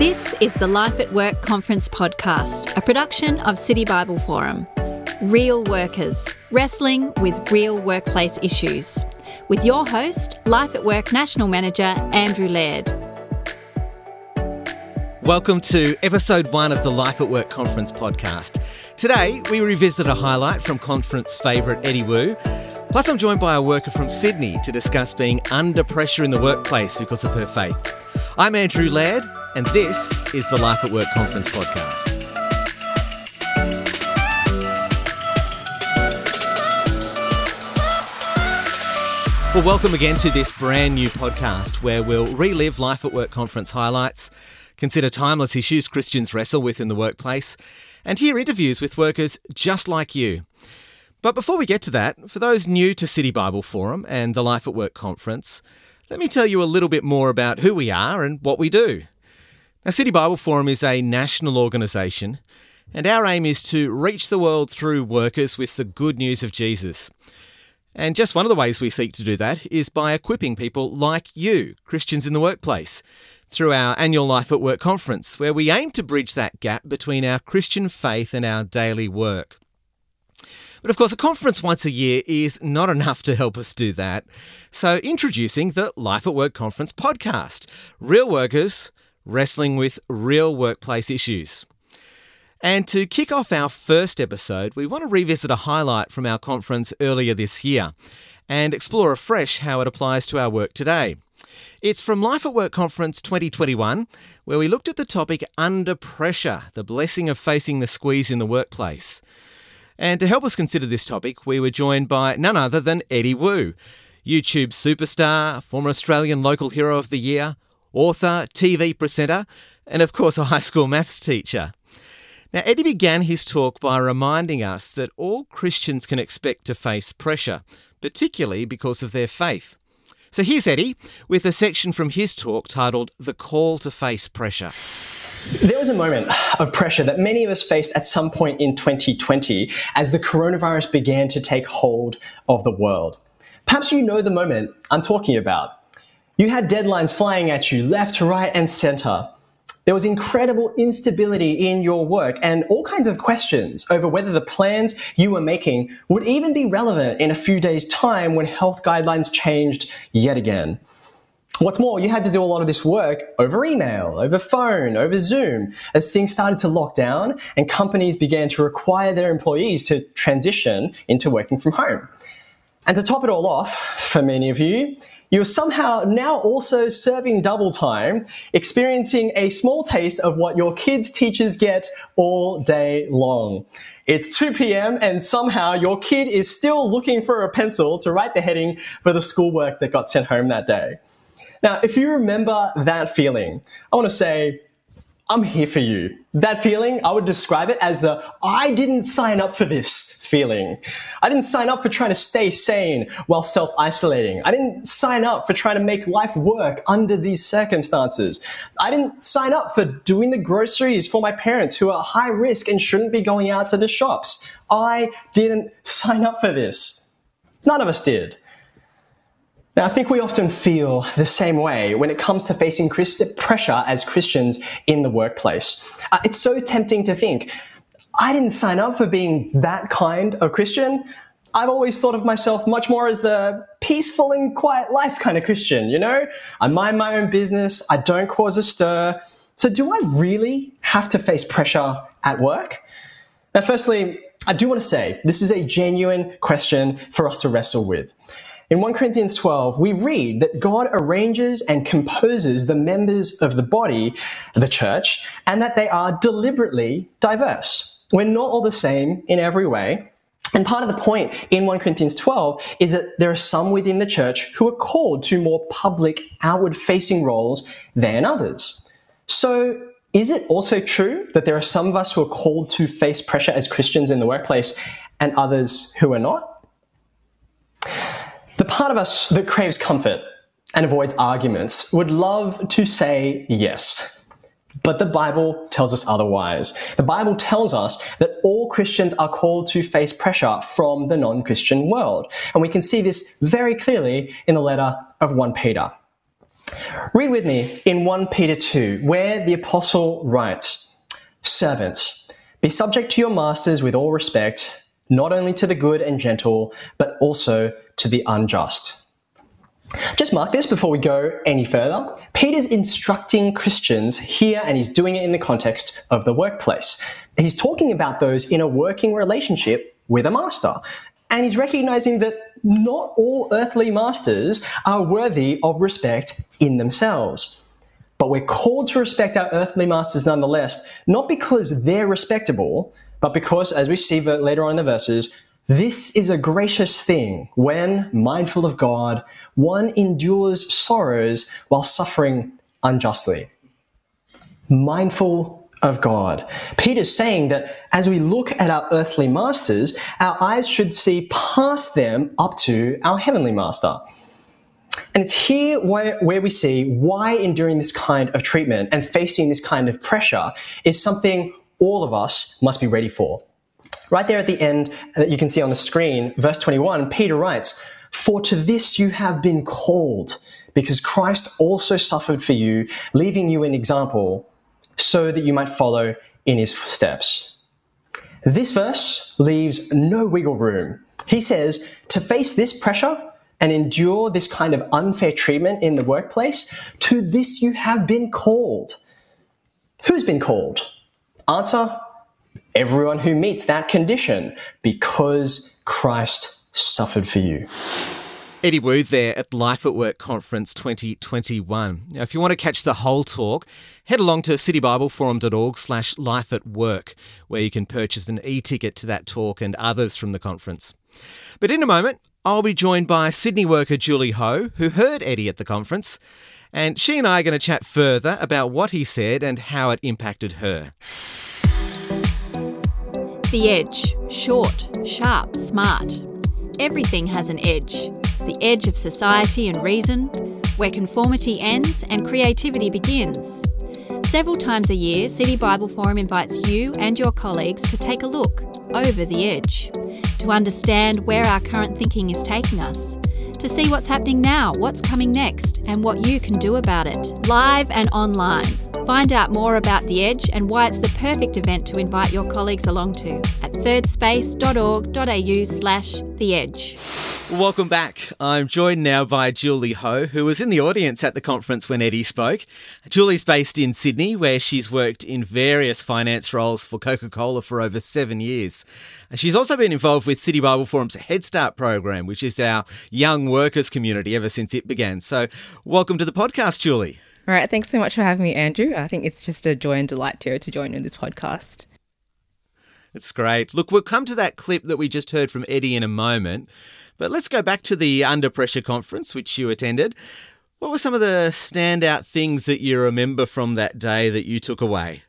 This is the Life at Work Conference podcast, a production of City Bible Forum. Real workers, wrestling with real workplace issues. With your host, Life at Work National Manager Andrew Laird. Welcome to episode one of the Life at Work Conference podcast. Today, we revisit a highlight from conference favourite Eddie Woo. Plus, I'm joined by a worker from Sydney to discuss being under pressure in the workplace because of her faith. I'm Andrew Laird, and this is the Life at Work Conference podcast. Well, welcome again to this brand new podcast where we'll relive Life at Work Conference highlights, consider timeless issues Christians wrestle with in the workplace, and hear interviews with workers just like you. But before we get to that, for those new to City Bible Forum and the Life at Work Conference, let me tell you a little bit more about who we are and what we do. Now, City Bible Forum is a national organisation, and our aim is to reach the world through workers with the good news of Jesus. And just one of the ways we seek to do that is by equipping people like you, Christians in the workplace, through our annual Life at Work conference, where we aim to bridge that gap between our Christian faith and our daily work. But of course, a conference once a year is not enough to help us do that. So, introducing the Life at Work Conference podcast Real Workers wrestling with real workplace issues. And to kick off our first episode, we want to revisit a highlight from our conference earlier this year and explore afresh how it applies to our work today. It's from Life at Work Conference 2021, where we looked at the topic under pressure, the blessing of facing the squeeze in the workplace. And to help us consider this topic, we were joined by none other than Eddie Woo, YouTube superstar, former Australian Local Hero of the Year, author, TV presenter, and of course a high school maths teacher. Now, Eddie began his talk by reminding us that all Christians can expect to face pressure, particularly because of their faith. So here's Eddie with a section from his talk titled The Call to Face Pressure. There was a moment of pressure that many of us faced at some point in 2020 as the coronavirus began to take hold of the world. Perhaps you know the moment I'm talking about. You had deadlines flying at you left, right, and center. There was incredible instability in your work and all kinds of questions over whether the plans you were making would even be relevant in a few days' time when health guidelines changed yet again. What's more, you had to do a lot of this work over email, over phone, over Zoom, as things started to lock down and companies began to require their employees to transition into working from home. And to top it all off, for many of you, you're somehow now also serving double time, experiencing a small taste of what your kids' teachers get all day long. It's 2 p.m. and somehow your kid is still looking for a pencil to write the heading for the schoolwork that got sent home that day. Now, if you remember that feeling, I want to say, I'm here for you. That feeling, I would describe it as the I didn't sign up for this feeling. I didn't sign up for trying to stay sane while self isolating. I didn't sign up for trying to make life work under these circumstances. I didn't sign up for doing the groceries for my parents who are high risk and shouldn't be going out to the shops. I didn't sign up for this. None of us did. Now, I think we often feel the same way when it comes to facing pressure as Christians in the workplace. Uh, it's so tempting to think, I didn't sign up for being that kind of Christian. I've always thought of myself much more as the peaceful and quiet life kind of Christian, you know? I mind my own business, I don't cause a stir. So, do I really have to face pressure at work? Now, firstly, I do want to say this is a genuine question for us to wrestle with. In 1 Corinthians 12, we read that God arranges and composes the members of the body, the church, and that they are deliberately diverse. We're not all the same in every way. And part of the point in 1 Corinthians 12 is that there are some within the church who are called to more public, outward facing roles than others. So, is it also true that there are some of us who are called to face pressure as Christians in the workplace and others who are not? The part of us that craves comfort and avoids arguments would love to say yes. But the Bible tells us otherwise. The Bible tells us that all Christians are called to face pressure from the non Christian world. And we can see this very clearly in the letter of 1 Peter. Read with me in 1 Peter 2, where the apostle writes, Servants, be subject to your masters with all respect, not only to the good and gentle, but also to the unjust. Just mark this before we go any further. Peter's instructing Christians here, and he's doing it in the context of the workplace. He's talking about those in a working relationship with a master. And he's recognizing that not all earthly masters are worthy of respect in themselves. But we're called to respect our earthly masters nonetheless, not because they're respectable, but because, as we see later on in the verses, this is a gracious thing when, mindful of God, one endures sorrows while suffering unjustly. Mindful of God. Peter's saying that as we look at our earthly masters, our eyes should see past them up to our heavenly master. And it's here where, where we see why enduring this kind of treatment and facing this kind of pressure is something all of us must be ready for. Right there at the end uh, that you can see on the screen, verse 21, Peter writes, For to this you have been called, because Christ also suffered for you, leaving you an example, so that you might follow in his steps. This verse leaves no wiggle room. He says, to face this pressure and endure this kind of unfair treatment in the workplace, to this you have been called. Who's been called? Answer everyone who meets that condition because Christ suffered for you. Eddie Woo there at Life at Work Conference 2021. Now, if you want to catch the whole talk, head along to citybibleforum.org slash life at work, where you can purchase an e-ticket to that talk and others from the conference. But in a moment, I'll be joined by Sydney worker Julie Ho, who heard Eddie at the conference, and she and I are going to chat further about what he said and how it impacted her. The edge short, sharp, smart. Everything has an edge. The edge of society and reason, where conformity ends and creativity begins. Several times a year, City Bible Forum invites you and your colleagues to take a look over the edge, to understand where our current thinking is taking us, to see what's happening now, what's coming next, and what you can do about it, live and online. Find out more about The Edge and why it's the perfect event to invite your colleagues along to at thirdspace.org.au slash The Edge. Welcome back. I'm joined now by Julie Ho, who was in the audience at the conference when Eddie spoke. Julie's based in Sydney, where she's worked in various finance roles for Coca Cola for over seven years. She's also been involved with City Bible Forum's Head Start program, which is our young workers community ever since it began. So, welcome to the podcast, Julie. All right. Thanks so much for having me, Andrew. I think it's just a joy and delight to, to join in this podcast. It's great. Look, we'll come to that clip that we just heard from Eddie in a moment, but let's go back to the Under Pressure conference, which you attended. What were some of the standout things that you remember from that day that you took away?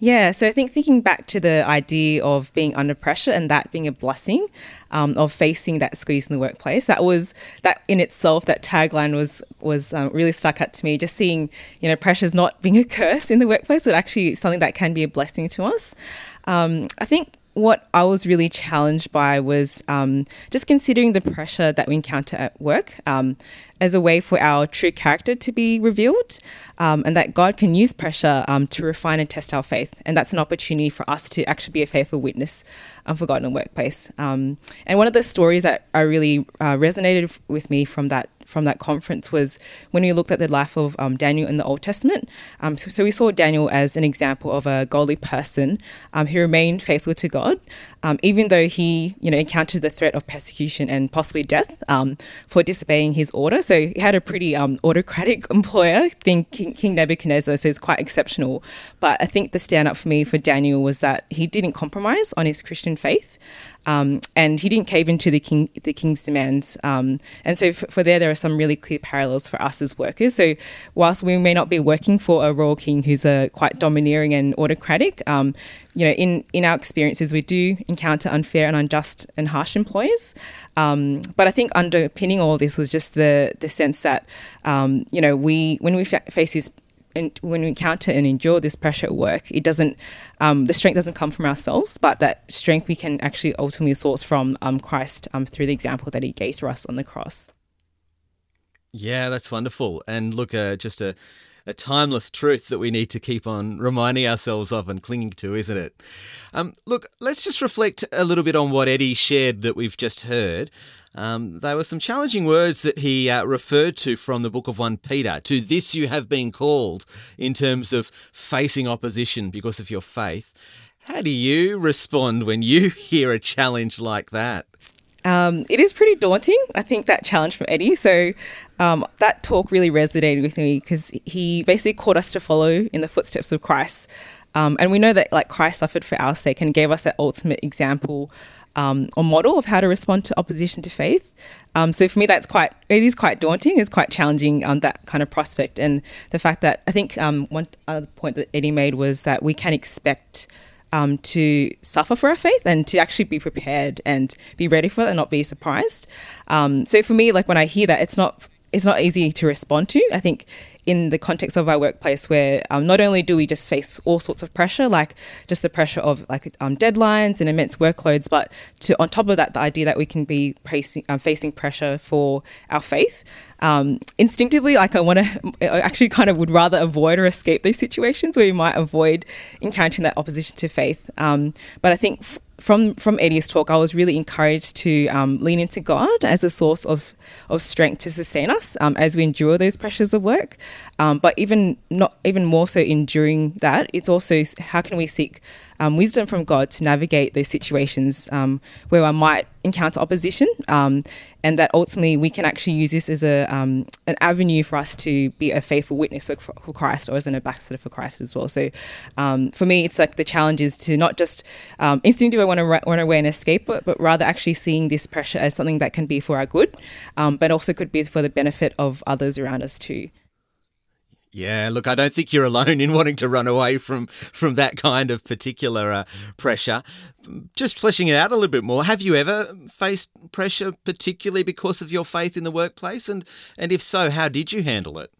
Yeah, so I think thinking back to the idea of being under pressure and that being a blessing, um, of facing that squeeze in the workplace, that was that in itself. That tagline was was um, really stuck out to me. Just seeing, you know, pressure's not being a curse in the workplace, but actually something that can be a blessing to us. Um, I think what I was really challenged by was um, just considering the pressure that we encounter at work um, as a way for our true character to be revealed, um, and that God can use pressure um, to refine and test our faith. And that's an opportunity for us to actually be a faithful witness um, for God in the workplace. Um, and one of the stories that I really uh, resonated with me from that from that conference was when we looked at the life of um, Daniel in the Old Testament. Um, so, so, we saw Daniel as an example of a godly person um, who remained faithful to God, um, even though he, you know, encountered the threat of persecution and possibly death um, for disobeying his order. So he had a pretty um, autocratic employer. Think King, King Nebuchadnezzar says quite exceptional. But I think the stand up for me for Daniel was that he didn't compromise on his Christian faith. Um, and he didn't cave into the king the king's demands. Um, and so for, for, there, there are some really clear parallels for us as workers. So whilst we may not be working for a royal king who's a quite domineering and autocratic, um, you know, in in our experiences, we do encounter unfair and unjust and harsh employers. Um, but I think underpinning all this was just the the sense that um, you know we when we fa- face these when we encounter and endure this pressure at work, it doesn't, um, the strength doesn't come from ourselves, but that strength we can actually ultimately source from um, Christ um, through the example that he gave to us on the cross. Yeah, that's wonderful. And look, uh, just a, a timeless truth that we need to keep on reminding ourselves of and clinging to, isn't it? Um, look, let's just reflect a little bit on what Eddie shared that we've just heard. Um, there were some challenging words that he uh, referred to from the book of 1 Peter. To this you have been called in terms of facing opposition because of your faith. How do you respond when you hear a challenge like that? Um, it is pretty daunting. I think that challenge from Eddie. So um, that talk really resonated with me because he basically called us to follow in the footsteps of Christ. Um, and we know that like Christ suffered for our sake and gave us that ultimate example um, or model of how to respond to opposition to faith. Um, so for me, that's quite it is quite daunting. It's quite challenging on um, that kind of prospect, and the fact that I think um, one other point that Eddie made was that we can expect. Um, to suffer for our faith and to actually be prepared and be ready for it and not be surprised. Um, so for me, like when I hear that, it's not it's not easy to respond to. I think in the context of our workplace where um, not only do we just face all sorts of pressure, like just the pressure of like um, deadlines and immense workloads, but to on top of that, the idea that we can be facing, uh, facing pressure for our faith. Um, instinctively, like I want to, actually kind of would rather avoid or escape these situations where we might avoid encountering that opposition to faith. Um, but I think from from Eddie's talk, I was really encouraged to um, lean into God as a source of of strength to sustain us um, as we endure those pressures of work. Um, but even not even more so enduring that, it's also how can we seek um, wisdom from God to navigate those situations um, where I might encounter opposition, um, and that ultimately we can actually use this as a um, an avenue for us to be a faithful witness for, for Christ or as an ambassador for Christ as well. So um, for me, it's like the challenge is to not just um, instinctively want to run away and escape it, but rather actually seeing this pressure as something that can be for our good, but also could be for the benefit of others around us too. Yeah, look, I don't think you're alone in wanting to run away from from that kind of particular uh, pressure. Just fleshing it out a little bit more, have you ever faced pressure particularly because of your faith in the workplace and and if so, how did you handle it?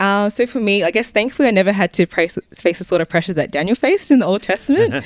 Uh, so for me, I guess thankfully I never had to face, face the sort of pressure that Daniel faced in the Old Testament.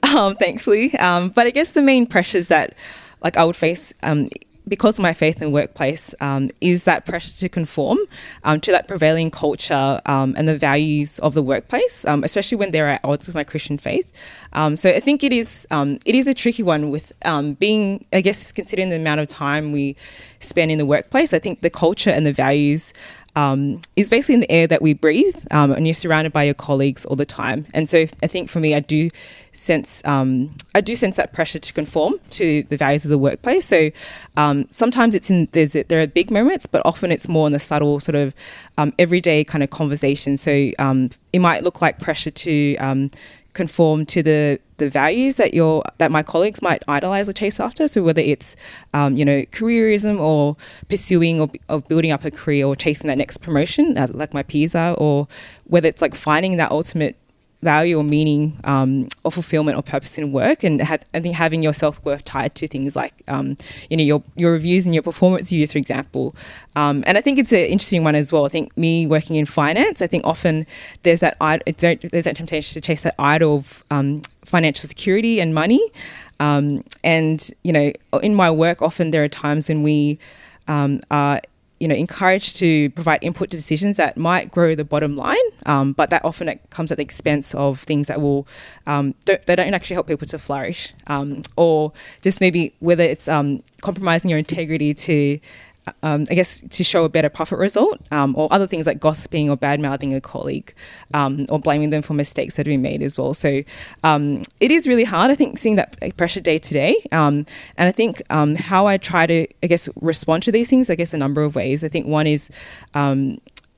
um, thankfully, um, but I guess the main pressures that like I would face um, because of my faith in workplace, um, is that pressure to conform um, to that prevailing culture um, and the values of the workplace, um, especially when they're at odds with my Christian faith. Um, so I think it is um, it is a tricky one with being, I guess, considering the amount of time we spend in the workplace. I think the culture and the values um, is basically in the air that we breathe, um, and you're surrounded by your colleagues all the time. And so, I think for me, I do sense um, I do sense that pressure to conform to the values of the workplace. So um, sometimes it's in there's there are big moments, but often it's more in the subtle sort of um, everyday kind of conversation. So um, it might look like pressure to conform to the the values that your that my colleagues might idolize or chase after. So whether it's um, you know careerism or pursuing or, or building up a career or chasing that next promotion, uh, like my peers are, or whether it's like finding that ultimate value or meaning um, or fulfillment or purpose in work and ha- I think having your self-worth tied to things like um, you know your your reviews and your performance reviews for example. Um, and I think it's an interesting one as well. I think me working in finance I think often there's that there's that temptation to chase that idol of um, financial security and money. Um, and you know in my work often there are times when we um, are you know, encouraged to provide input to decisions that might grow the bottom line, um, but that often it comes at the expense of things that will, um, don't, they don't actually help people to flourish, um, or just maybe whether it's um, compromising your integrity to um, I guess, to show a better profit result, um, or other things like gossiping or bad mouthing a colleague, um, or blaming them for mistakes that have been made as well. So um, it is really hard, I think, seeing that pressure day to day. Um, and I think um, how I try to, I guess, respond to these things, I guess, a number of ways. I think one is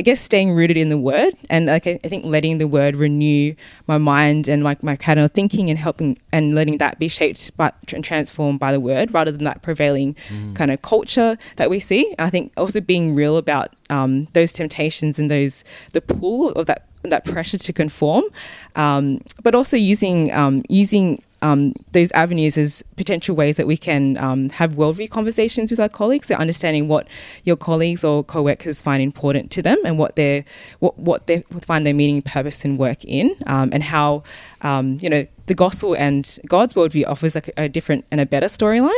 I guess staying rooted in the word and like I, I think letting the word renew my mind and like my, my kind of thinking and helping and letting that be shaped by and transformed by the word rather than that prevailing mm. kind of culture that we see. I think also being real about um, those temptations and those the pull of that that pressure to conform, um, but also using um, using um, those avenues as potential ways that we can um, have worldview conversations with our colleagues. So understanding what your colleagues or co-workers find important to them and what they what what they find their meaning, purpose, and work in, um, and how um, you know the gospel and God's worldview offers a, a different and a better storyline.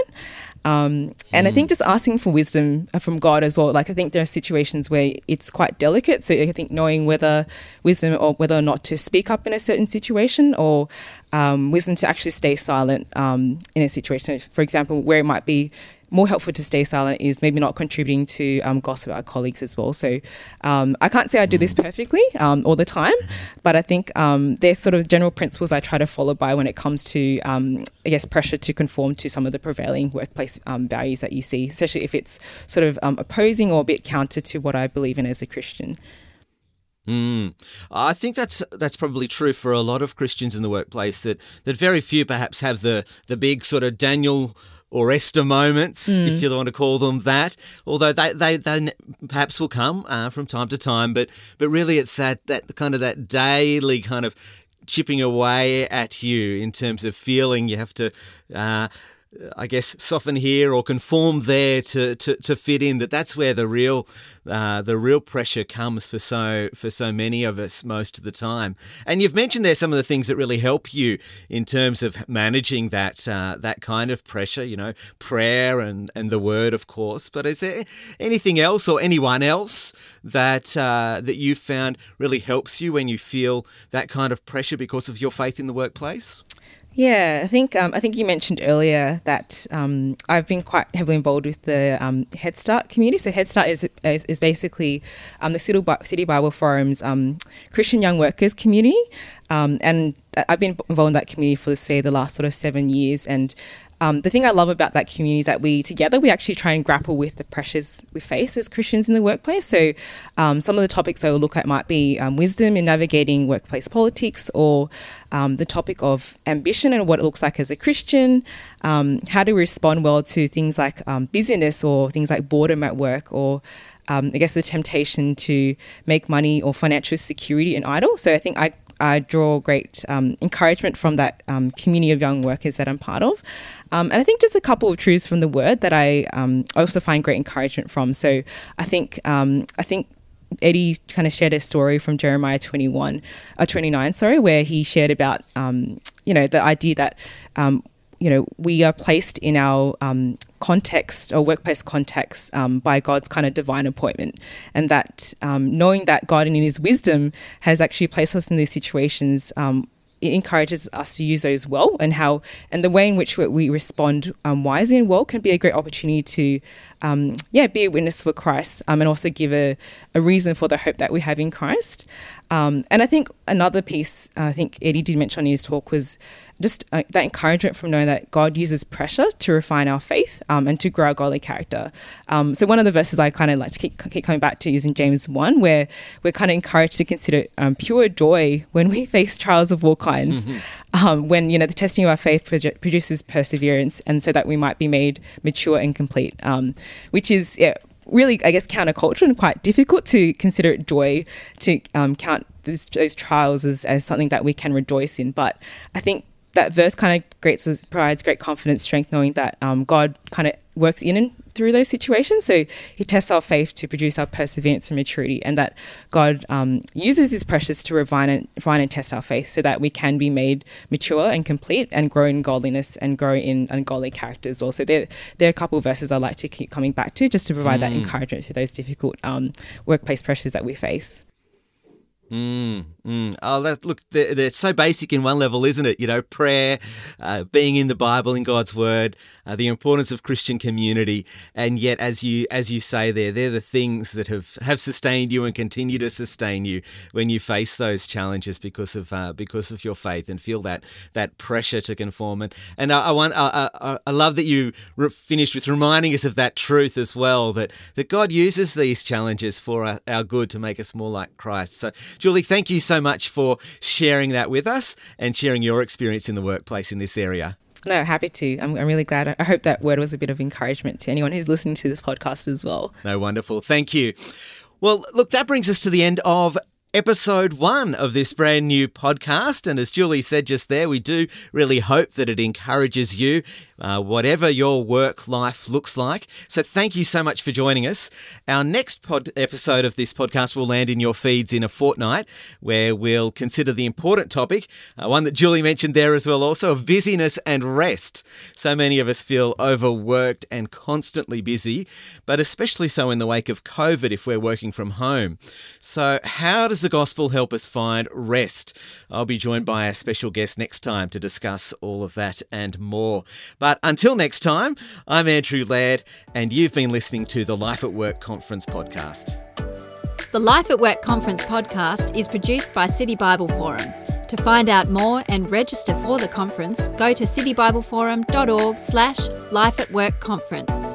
Um, and mm. I think just asking for wisdom from God as well. Like I think there are situations where it's quite delicate. So I think knowing whether wisdom or whether or not to speak up in a certain situation, or um, wisdom to actually stay silent um, in a situation. For example, where it might be more helpful to stay silent is maybe not contributing to um, gossip about colleagues as well. So um, I can't say I do this mm. perfectly um, all the time, but I think um, there's sort of general principles I try to follow by when it comes to, um, I guess, pressure to conform to some of the prevailing workplace um, values that you see, especially if it's sort of opposing or a bit counter to what I believe in as a Christian. Mm. I think that's that's probably true for a lot of Christians in the workplace. That that very few perhaps have the the big sort of Daniel or Esther moments, mm. if you want to call them that. Although they, they, they perhaps will come uh, from time to time, but but really it's that that kind of that daily kind of chipping away at you in terms of feeling you have to. Uh, I guess soften here or conform there to, to, to fit in. That that's where the real uh, the real pressure comes for so for so many of us most of the time. And you've mentioned there some of the things that really help you in terms of managing that uh, that kind of pressure. You know, prayer and and the word, of course. But is there anything else or anyone else that uh, that you found really helps you when you feel that kind of pressure because of your faith in the workplace? Yeah, I think um, I think you mentioned earlier that um, I've been quite heavily involved with the um, Head Start community. So Head Start is is, is basically um, the City, Bible Forum's um, Christian young workers community, um, and I've been involved in that community for say the last sort of seven years. And um, the thing I love about that community is that we together we actually try and grapple with the pressures we face as Christians in the workplace. So um, some of the topics I will look at might be um, wisdom in navigating workplace politics, or um, the topic of ambition and what it looks like as a Christian. Um, how do we respond well to things like um, busyness or things like boredom at work, or I guess the temptation to make money or financial security an idol. So I think I I draw great um, encouragement from that um, community of young workers that I'm part of. Um, and I think just a couple of truths from the word that I um, also find great encouragement from. So I think um, I think Eddie kind of shared a story from Jeremiah 21, uh, 29, sorry, where he shared about, um, you know, the idea that, um, you know, we are placed in our um, context or workplace context um, by God's kind of divine appointment. And that um, knowing that God and in his wisdom has actually placed us in these situations um, it encourages us to use those well and how and the way in which we respond um, wisely and well can be a great opportunity to um, yeah be a witness for Christ um, and also give a, a reason for the hope that we have in Christ. Um, and I think another piece uh, I think Eddie did mention in his talk was just uh, that encouragement from knowing that God uses pressure to refine our faith um, and to grow our godly character. Um, so one of the verses I kind of like to keep, keep, coming back to is in James 1, where we're kind of encouraged to consider um, pure joy when we face trials of all kinds. Mm-hmm. Um, when, you know, the testing of our faith produces perseverance and so that we might be made mature and complete, um, which is yeah, really, I guess, counterculture and quite difficult to consider it joy to um, count those, those trials as, as something that we can rejoice in. But I think that verse kind of great, provides great confidence, strength, knowing that um, God kind of works in and through those situations. So He tests our faith to produce our perseverance and maturity, and that God um, uses these pressures to refine and, refine and test our faith so that we can be made mature and complete and grow in godliness and grow in ungodly characters. Also, there, there are a couple of verses I like to keep coming back to just to provide mm. that encouragement to those difficult um, workplace pressures that we face. Mm, mm. Oh, that, look, they're, they're, so basic in one level, isn't it? You know, prayer, uh, being in the Bible, in God's Word, uh, the importance of Christian community, and yet, as you as you say there, they're the things that have, have sustained you and continue to sustain you when you face those challenges because of uh, because of your faith and feel that that pressure to conform. And and I, I want I, I, love that you re- finished with reminding us of that truth as well that that God uses these challenges for our, our good to make us more like Christ. So. Julie, thank you so much for sharing that with us and sharing your experience in the workplace in this area. No, happy to. I'm, I'm really glad. I hope that word was a bit of encouragement to anyone who's listening to this podcast as well. No, wonderful. Thank you. Well, look, that brings us to the end of episode one of this brand new podcast. And as Julie said just there, we do really hope that it encourages you, uh, whatever your work life looks like. So thank you so much for joining us. Our next pod episode of this podcast will land in your feeds in a fortnight, where we'll consider the important topic, uh, one that Julie mentioned there as well, also of busyness and rest. So many of us feel overworked and constantly busy, but especially so in the wake of COVID if we're working from home. So, how does the gospel help us find rest? I'll be joined by a special guest next time to discuss all of that and more. But until next time, I'm Andrew Laird, and you've been listening to the Life at Work Conference podcast. The Life at Work Conference podcast is produced by City Bible Forum. To find out more and register for the conference, go to citybibleforum.org slash Life at Work Conference.